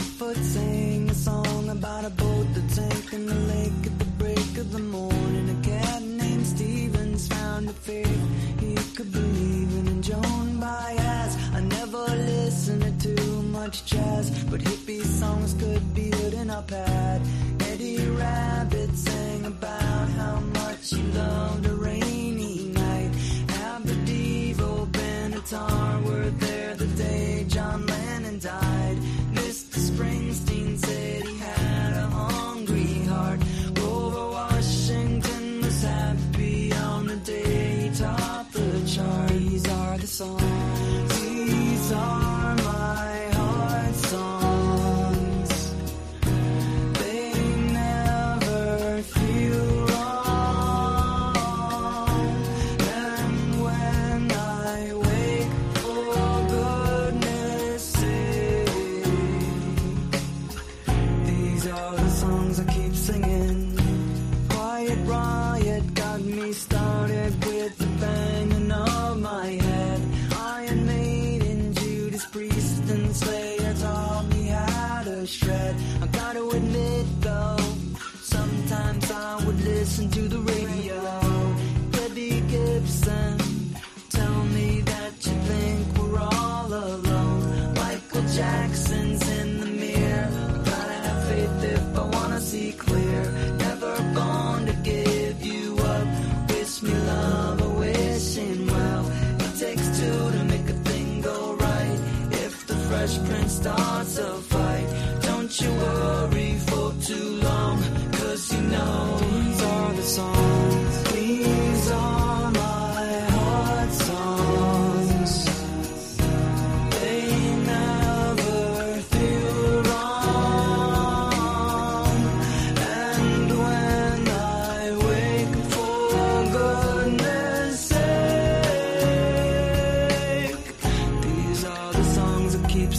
Lightfoot sang a song about a boat that sank in the lake at the break of the morning. A cat named Stevens found a faith he could believe in. And Joan Baez, I never listened to too much jazz, but hippie songs could be good in our pad. Eddie Rabbitt sang about how much he loved song.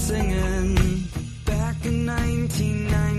singing back in 1990.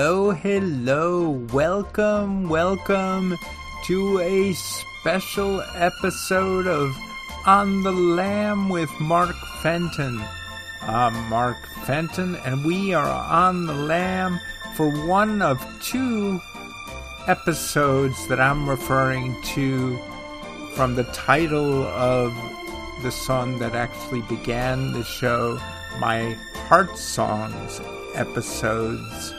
Hello, hello. Welcome, welcome to a special episode of On the Lamb with Mark Fenton. I'm Mark Fenton, and we are on the lamb for one of two episodes that I'm referring to from the title of the song that actually began the show, my Heart Songs episodes.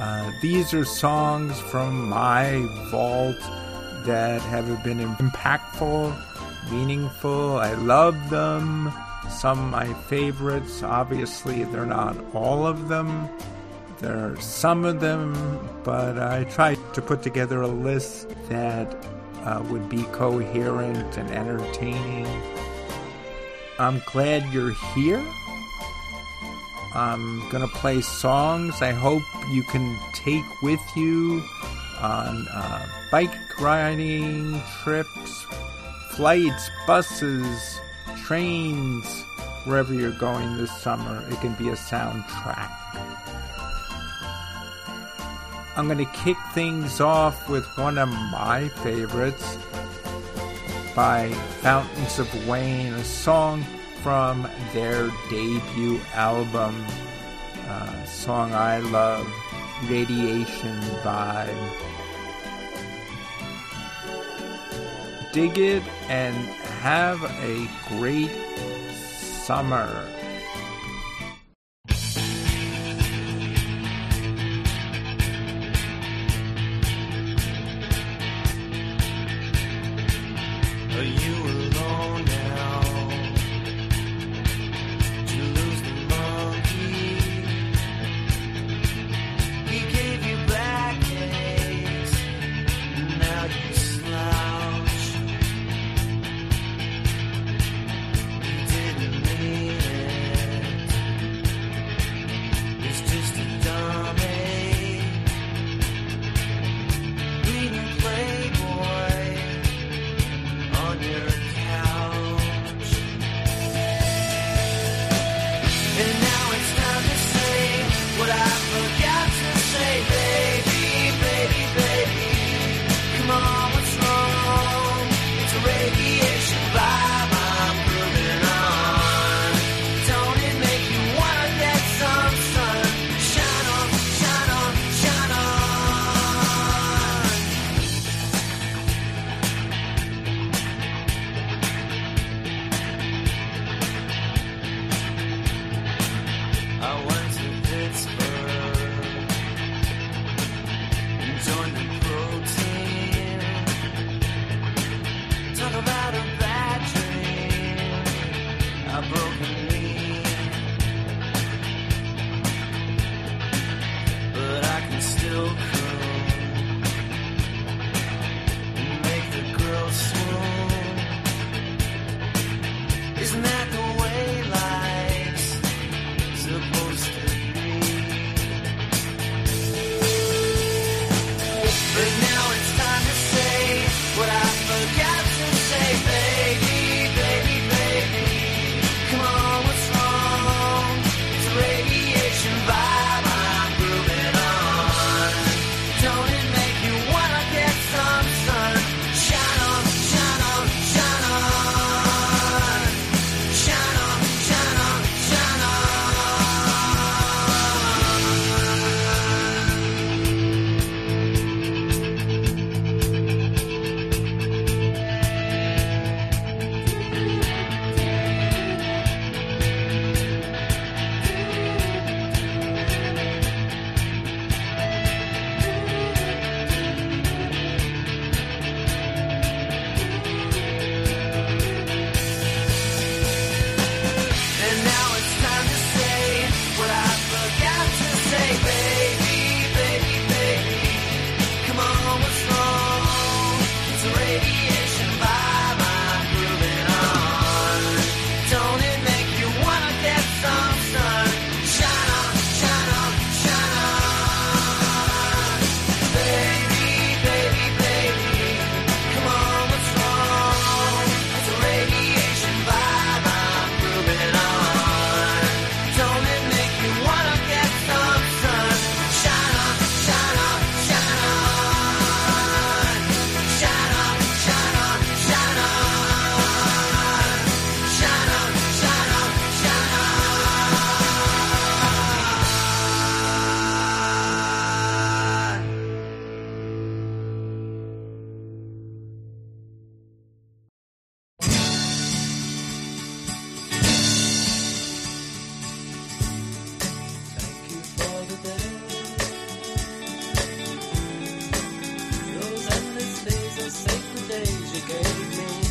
Uh, these are songs from my vault that have been impactful, meaningful. I love them. Some my favorites. Obviously, they're not all of them. There are some of them, but I tried to put together a list that uh, would be coherent and entertaining. I'm glad you're here. I'm going to play songs I hope you can take with you on uh, bike riding trips, flights, buses, trains, wherever you're going this summer. It can be a soundtrack. I'm going to kick things off with one of my favorites by Fountains of Wayne, a song from their debut album, uh, song I love, Radiation Vibe. Dig it and have a great summer. make me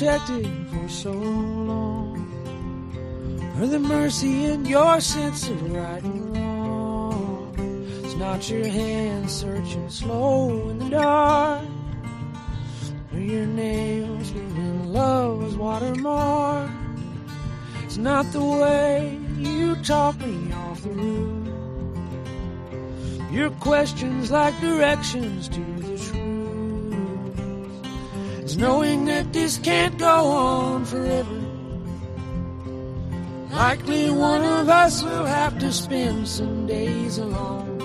protected for so long, For the mercy in your sense of right and wrong. It's not your hands searching slow in the dark, or your nails leaving love's watermark. It's not the way you talk me off the roof. Your questions like directions to the truth. Knowing that this can't go on forever. Likely one of us will have to spend some days alone.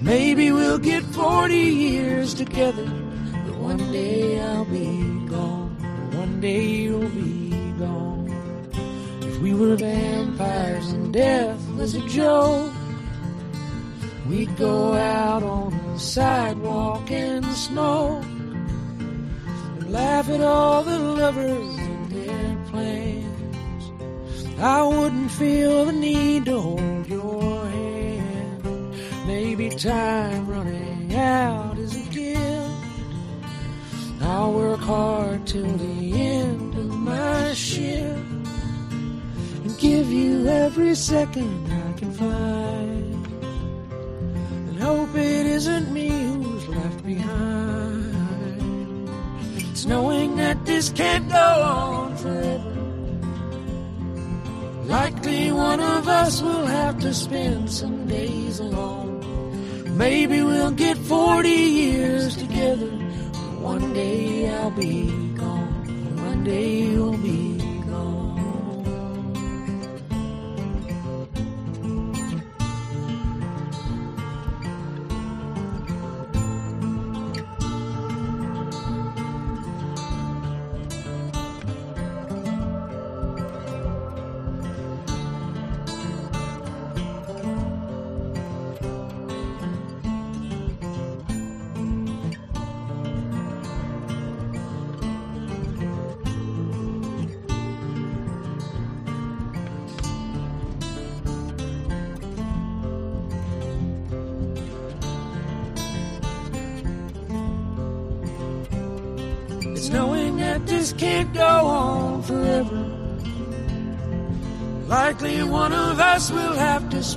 Maybe we'll get 40 years together, but one day I'll be gone. One day you'll be gone. If we were vampires and death was a joke, we'd go out on the sidewalk in the snow laugh at all the lovers and their plans. I wouldn't feel the need to hold your hand. Maybe time running out is a gift. I'll work hard till the end of my shift and give you every second I can find. And hope it isn't me who's left behind. That this can't go on forever. Likely one of us will have to spend some days alone. Maybe we'll get 40 years together. One day I'll be gone. One day you'll be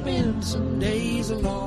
spend some days alone.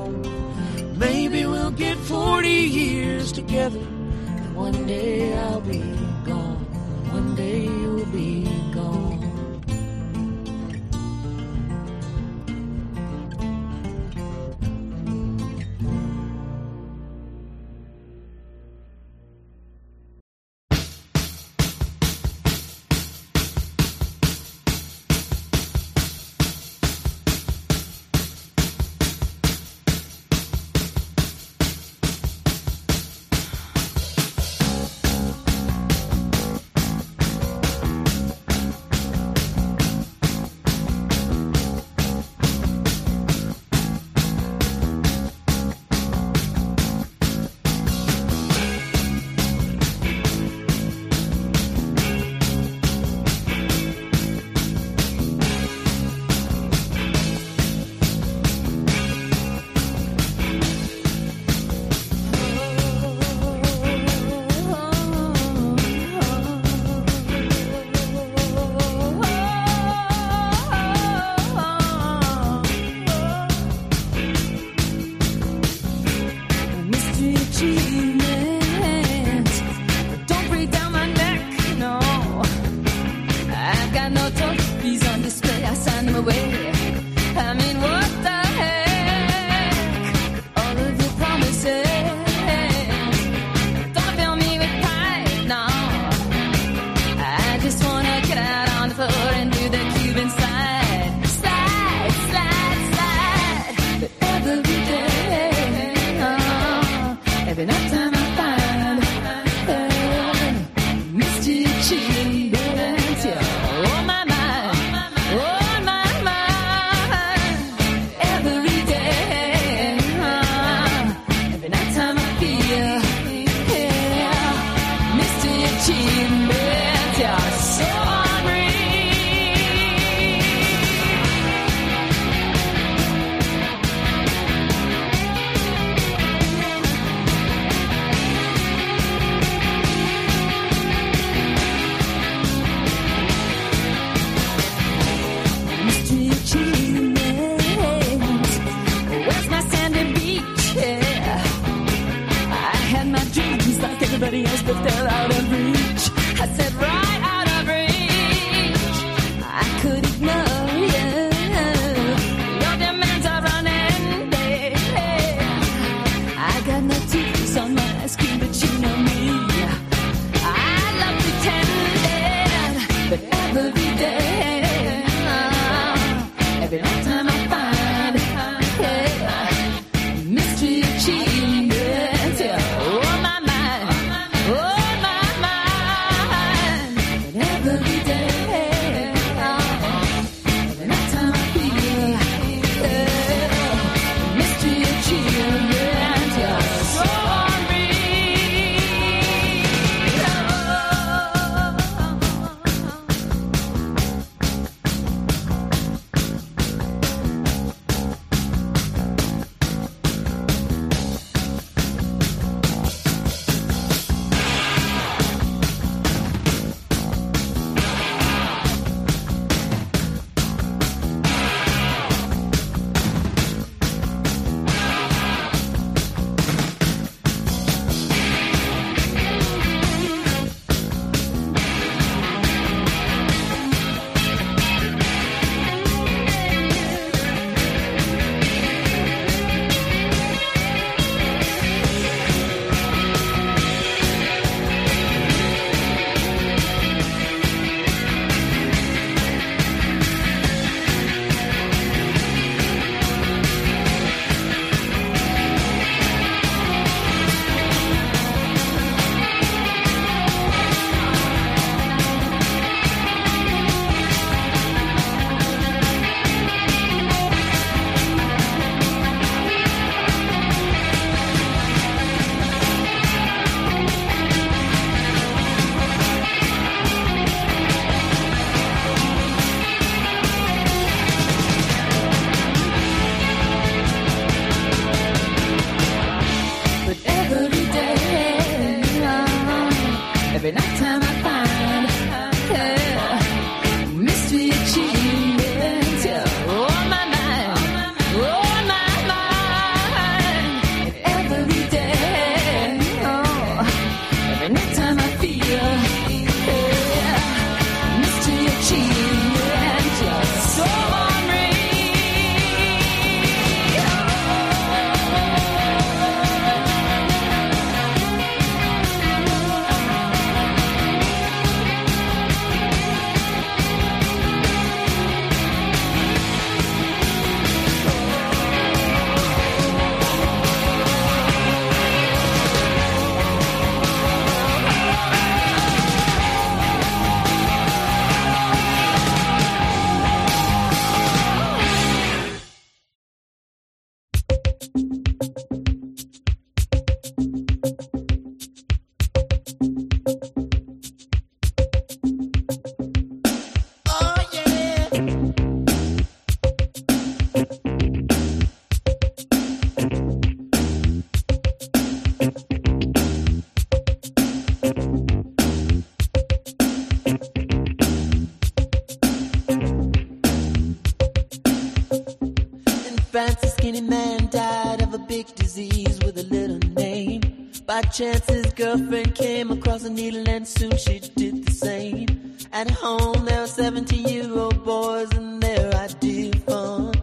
chances. Girlfriend came across a needle and soon she did the same. At home, there are 17 year old boys and their ideal fun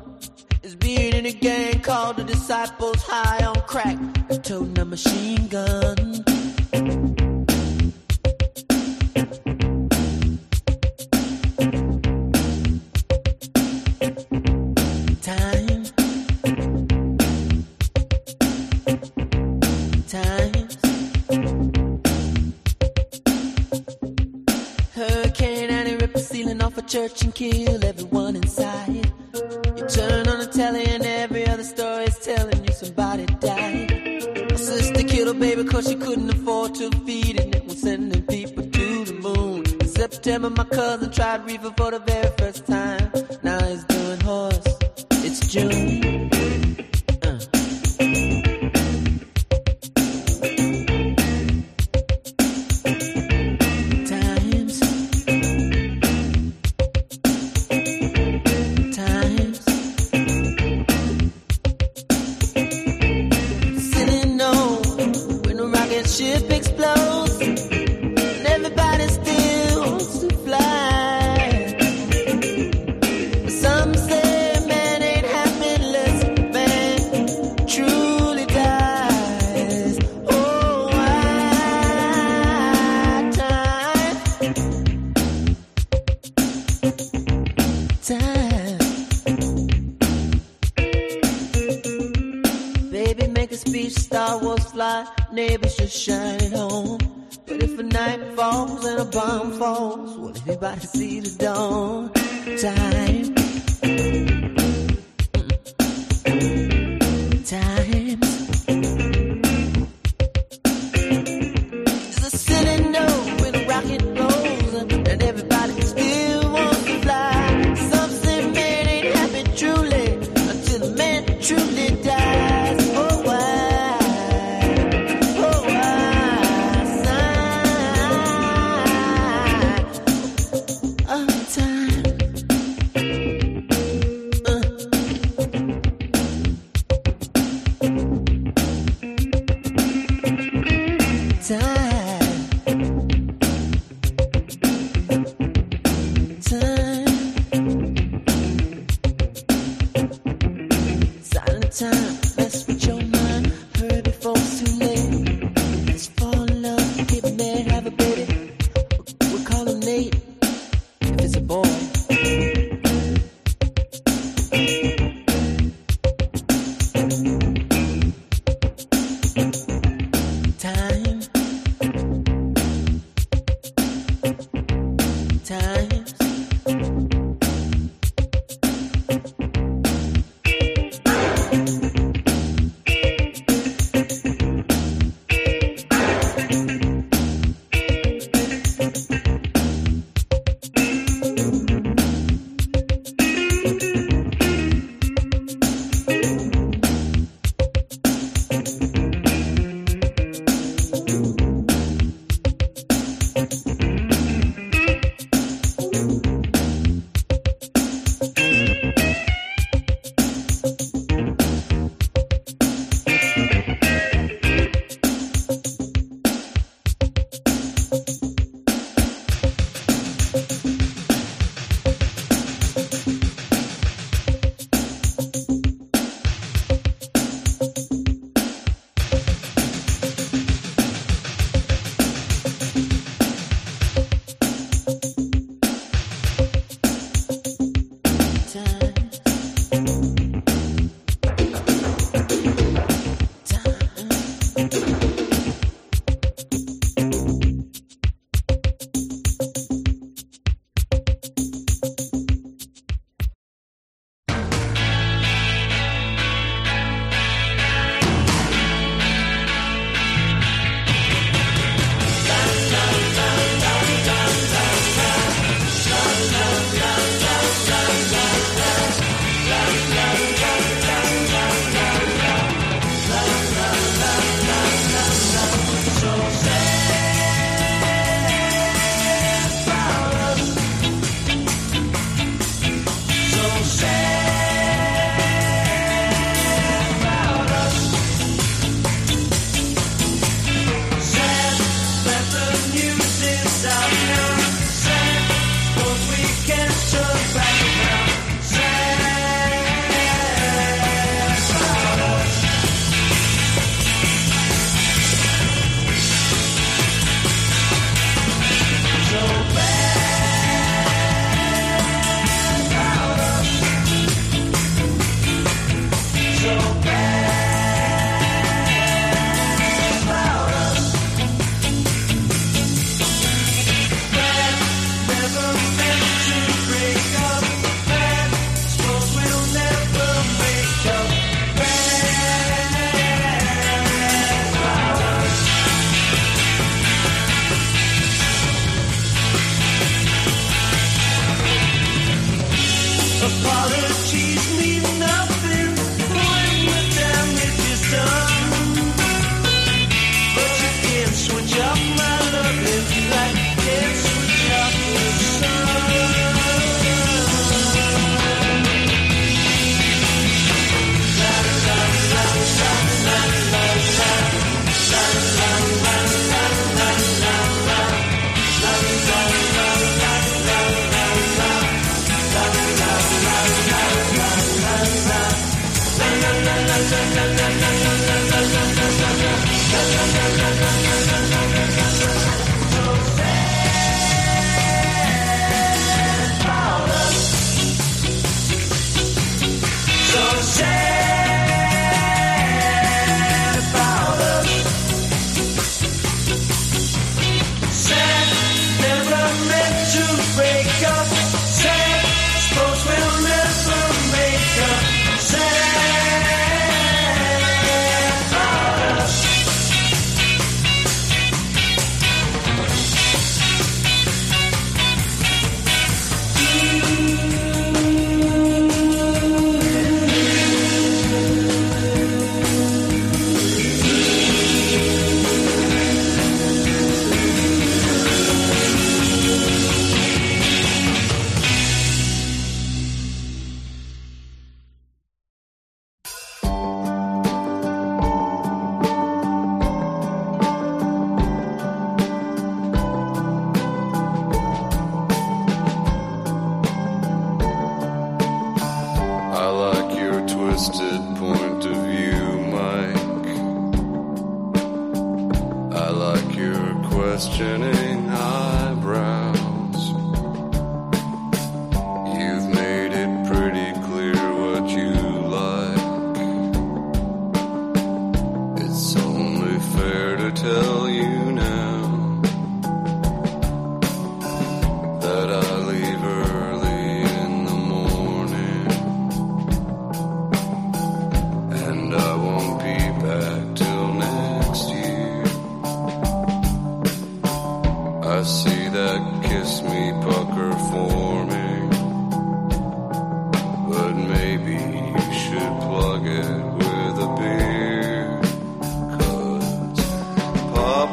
is being in a gang called the Disciples High on Crack, toting a machine gun.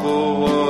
Papa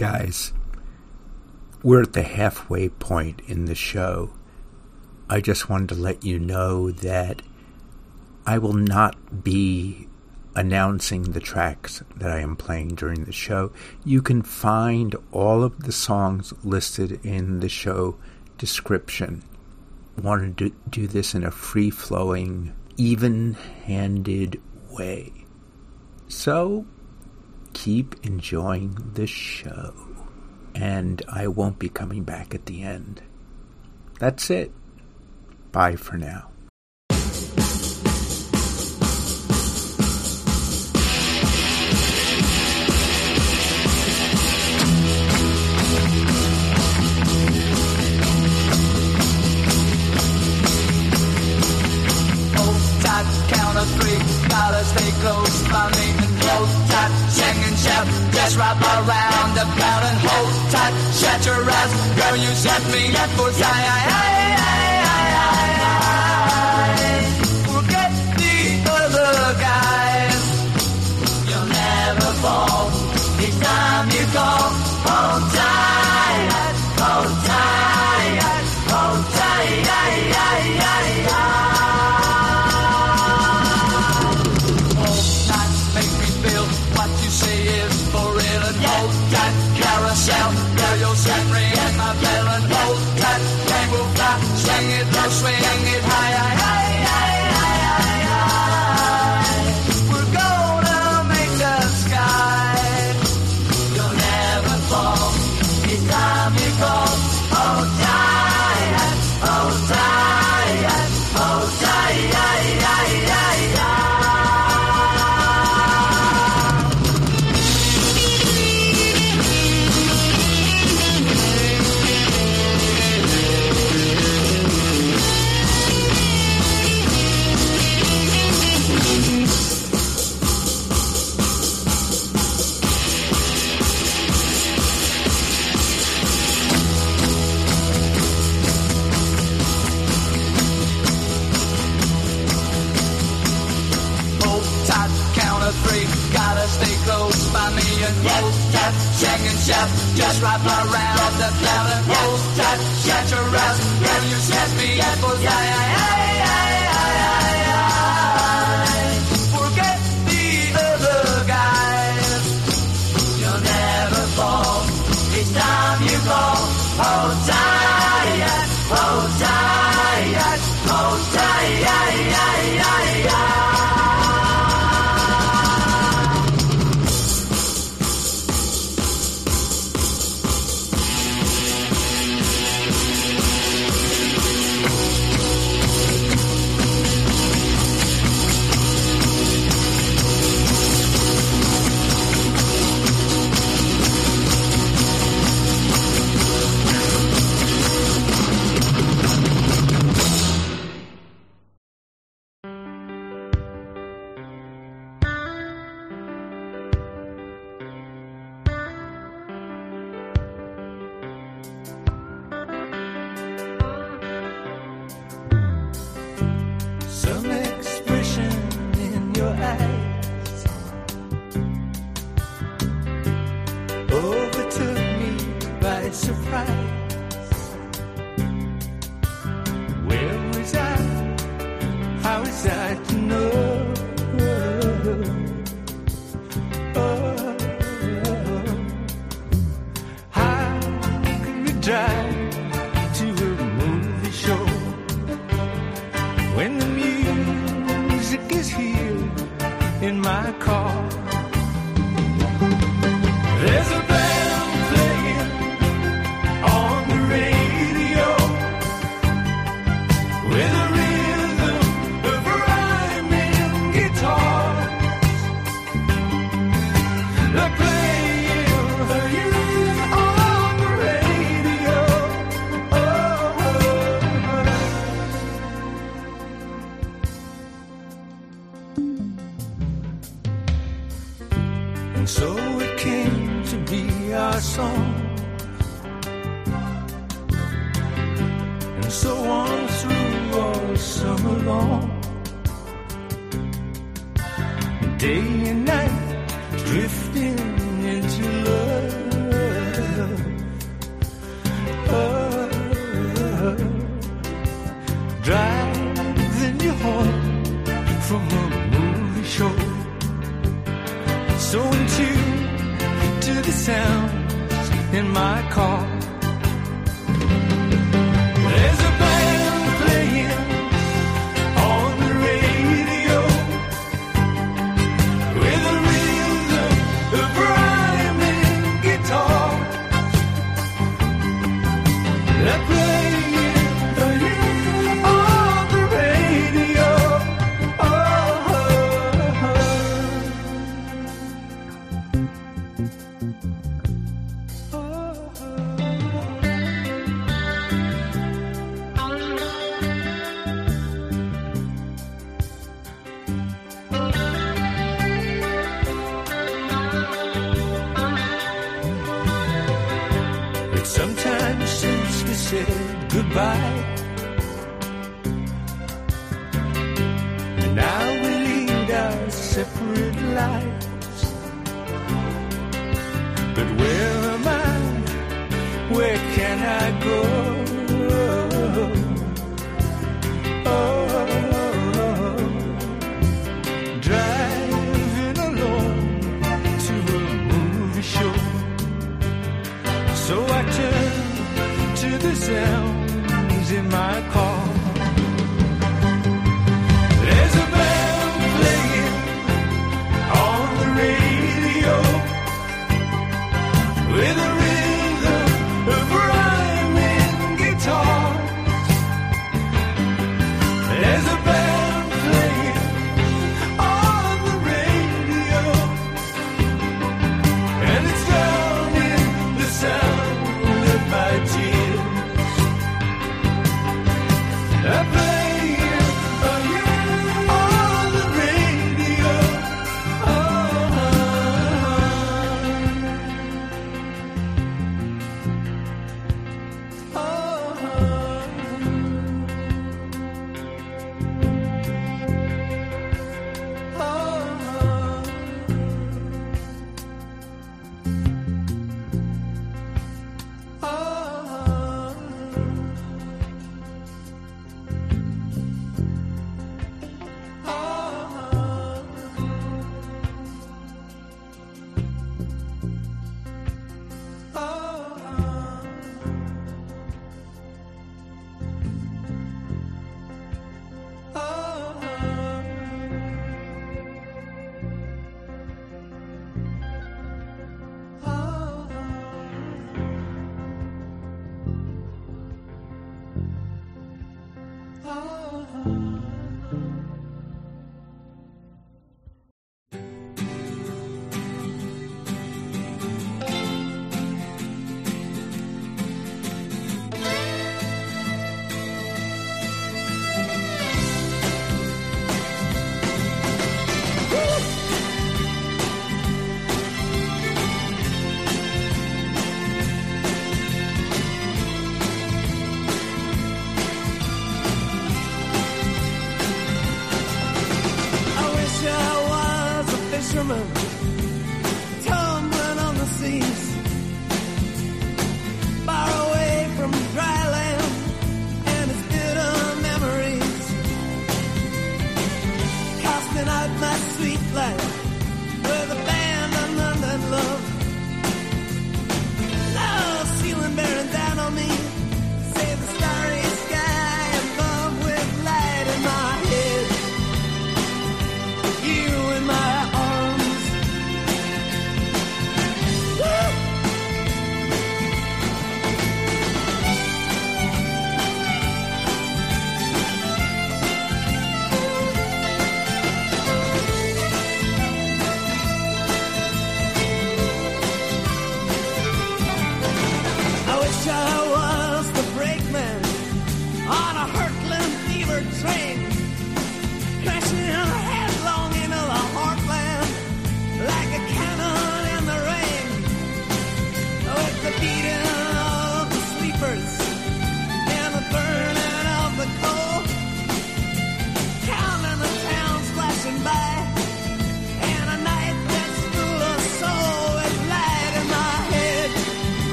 guys, we're at the halfway point in the show. I just wanted to let you know that I will not be announcing the tracks that I am playing during the show. You can find all of the songs listed in the show description. Wanted to do this in a free flowing, even handed way. So, keep enjoying the show. And I won't be coming back at the end. That's it. Bye for now. Count of three, gotta stay close by me and hold tight, sing and shout, just wrap around the crowd and hold tight, shut your eyes, girl, you set me up for I, and shout. Just wrap around the and hold tight, shut your eyes. Girl, you set me up I, I, I, by separate lives. But where am I? Where can I go?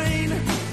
train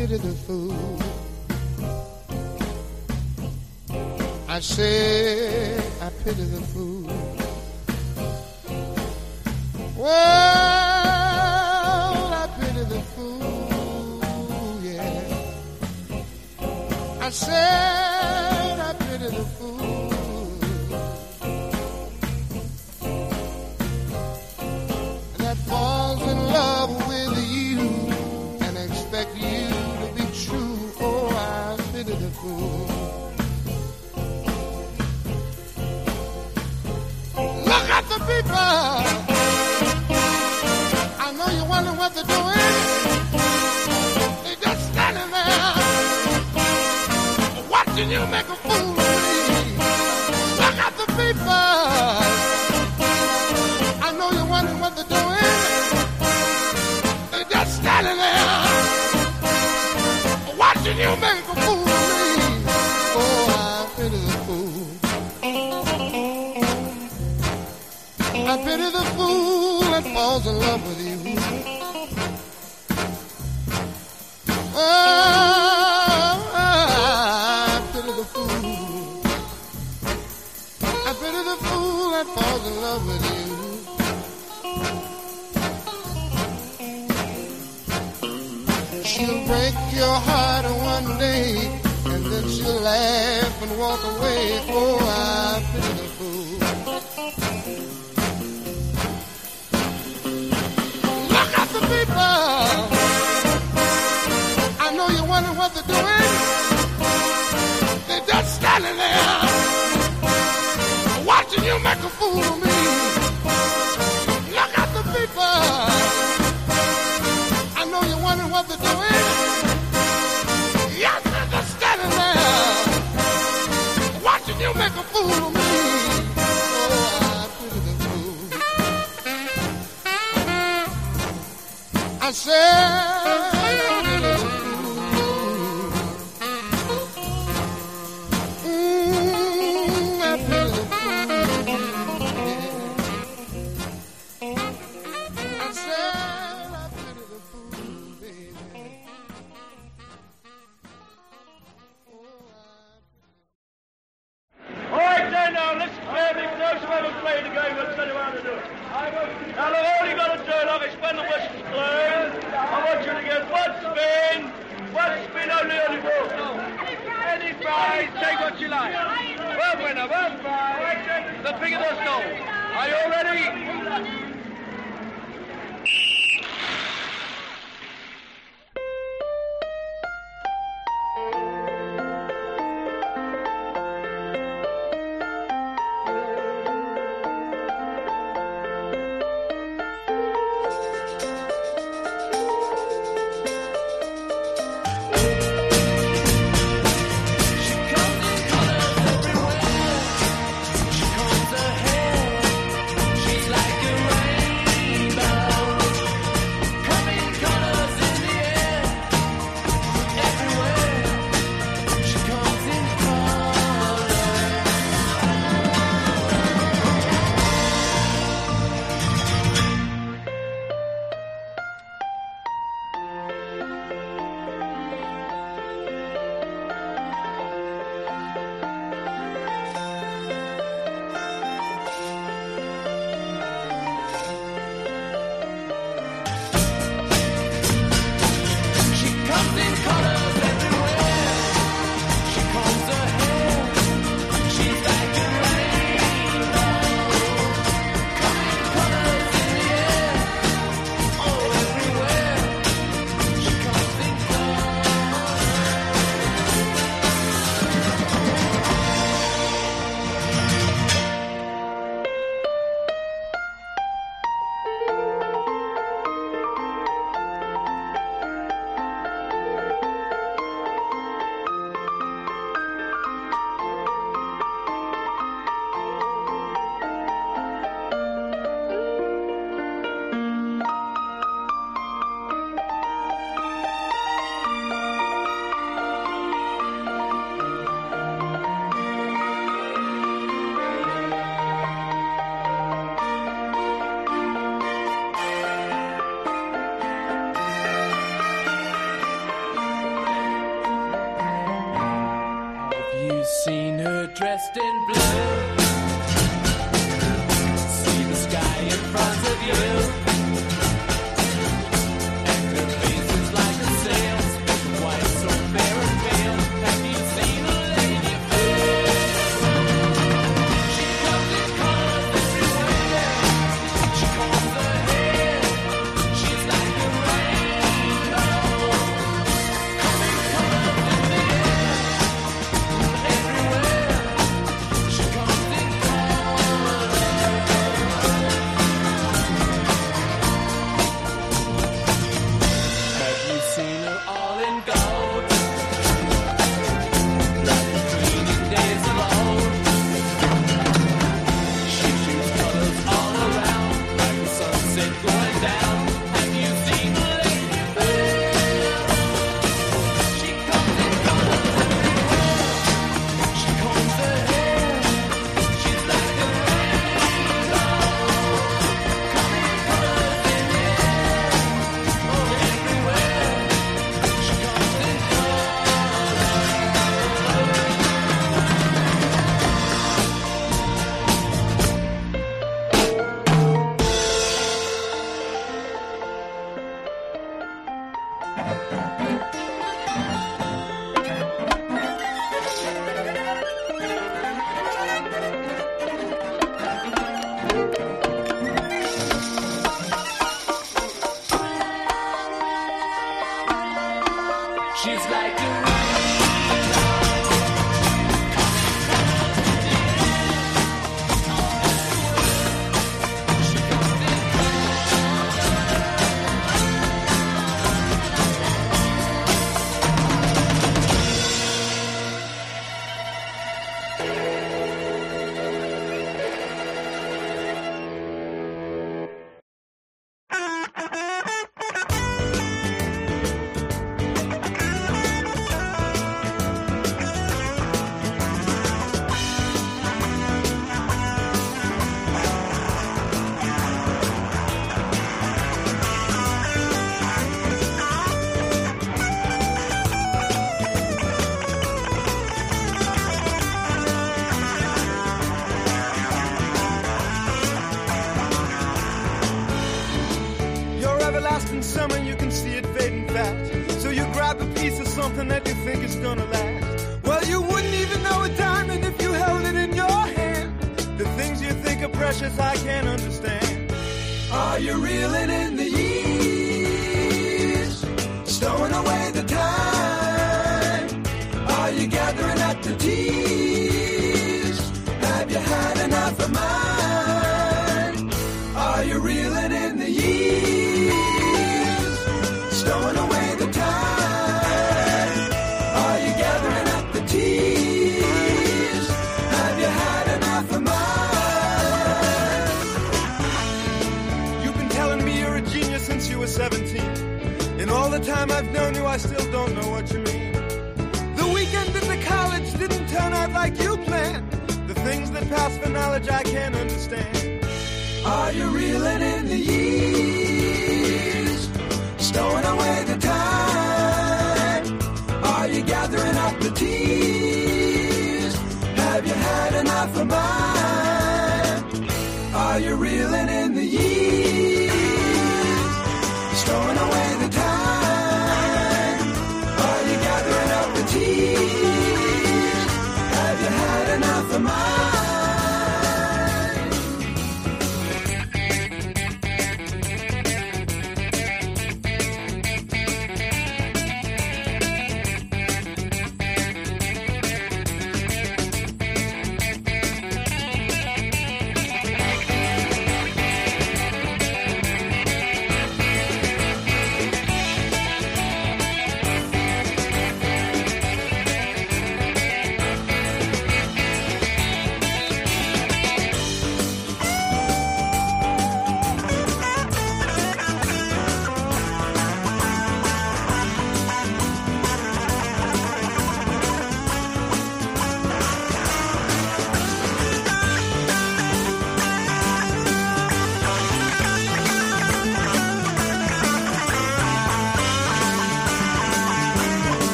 pity the fool. I said, I pity the fool. Well, I pity the fool, yeah. I said, cry.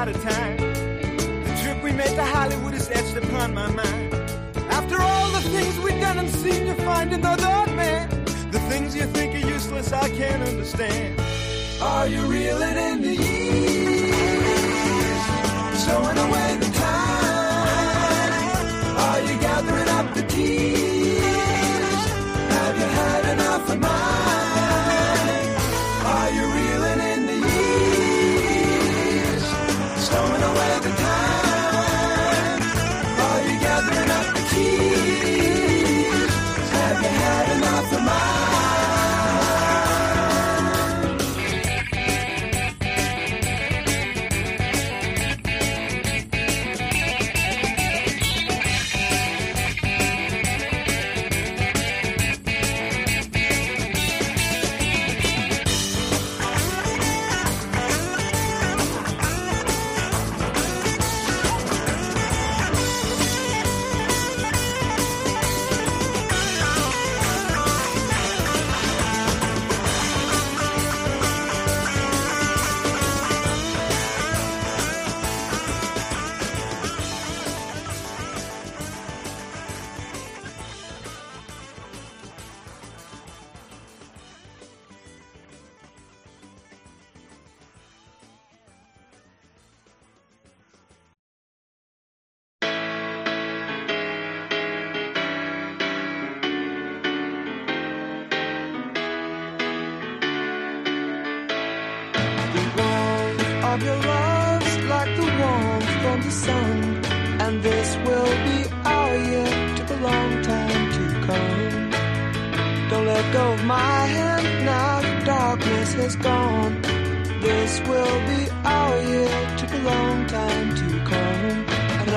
out of time. The trip we made to Hollywood is etched upon my mind. After all the things we've done and seen, you find another man. The things you think are useless, I can't understand. Are you reeling in the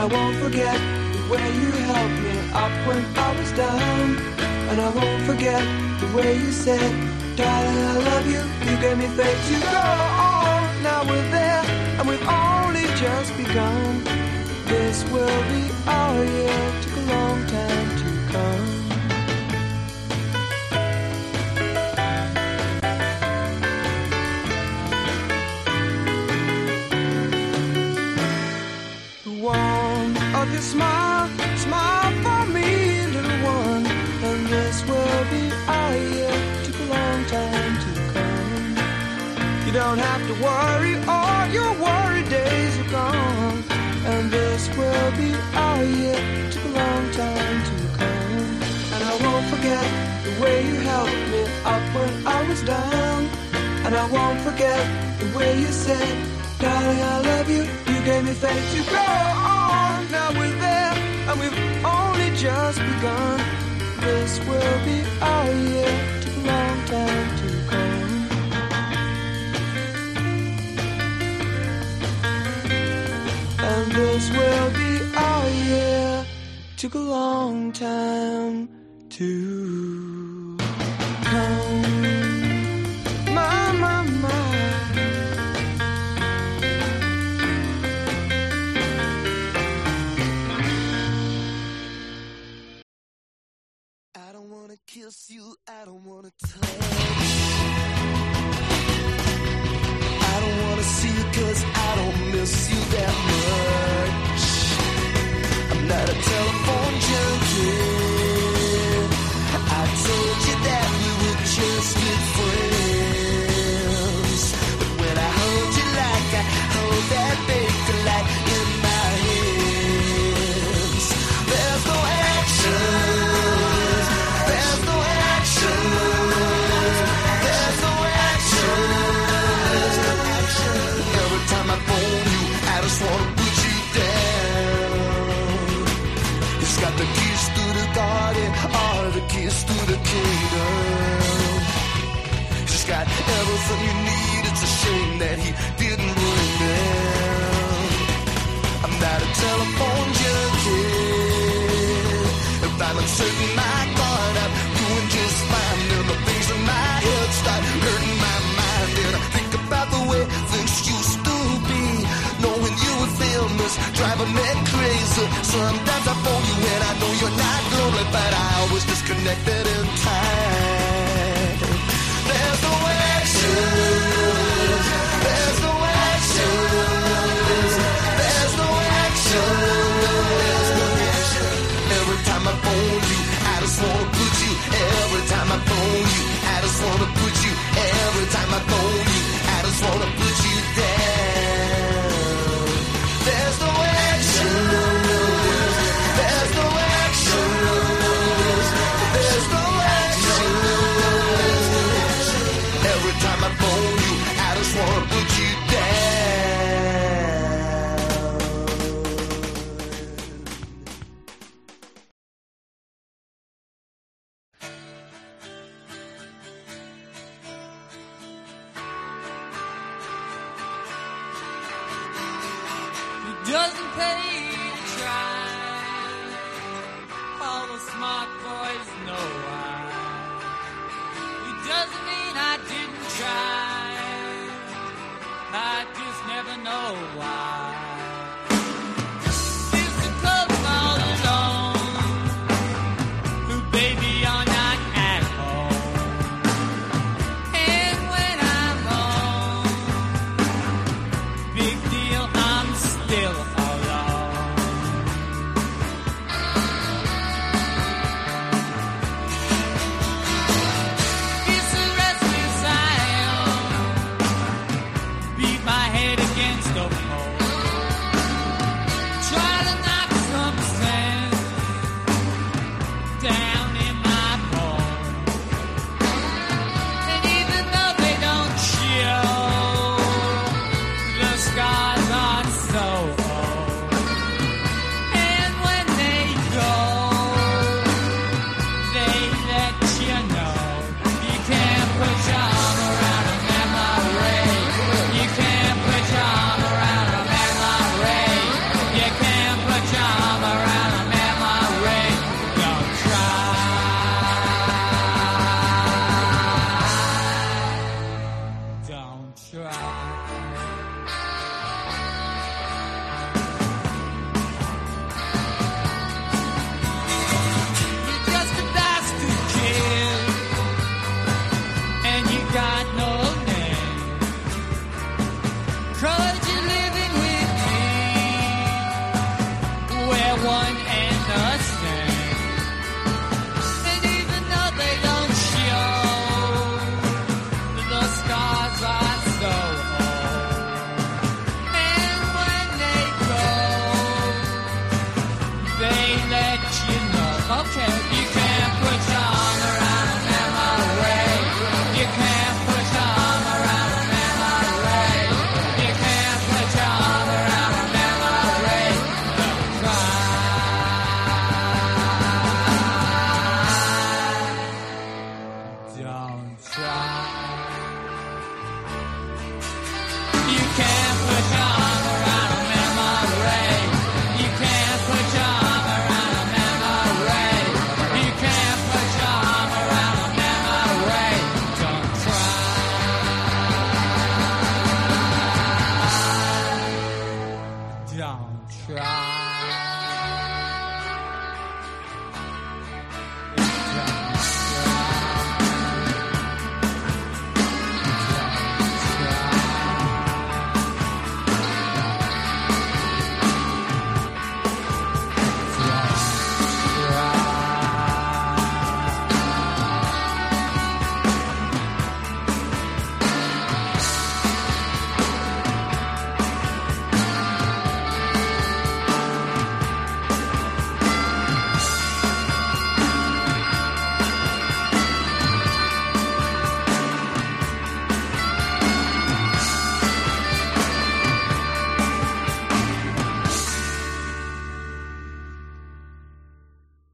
I won't forget the way you helped me up when I was down. And I won't forget the way you said, darling, I love you. You gave me faith to go on. Now we're there, and we've only just begun. This will be our year, took a long time to come. Don't have to worry, all your worry days are gone. And this will be our year. Took a long time to come. And I won't forget the way you helped me up when I was down. And I won't forget the way you said, Darling, I love you. You gave me faith to go on. Now we're there, and we've only just begun. This will be our year. Took a long time this will be our year. Took a long time to come. My, my, my. I don't wanna kiss you, I don't wanna touch. See you cause I don't miss you that much. I'm not a you need. It's a shame that he didn't bring them. I'm not a telephone junkie. If I'm uncertain, my God, I'm doing just fine. And the things in my head start hurting my mind. And I think about the way things used to be. Knowing you were famous, driving me crazy. Sometimes I phone you and I know you're not lonely, but I always disconnected in time. Every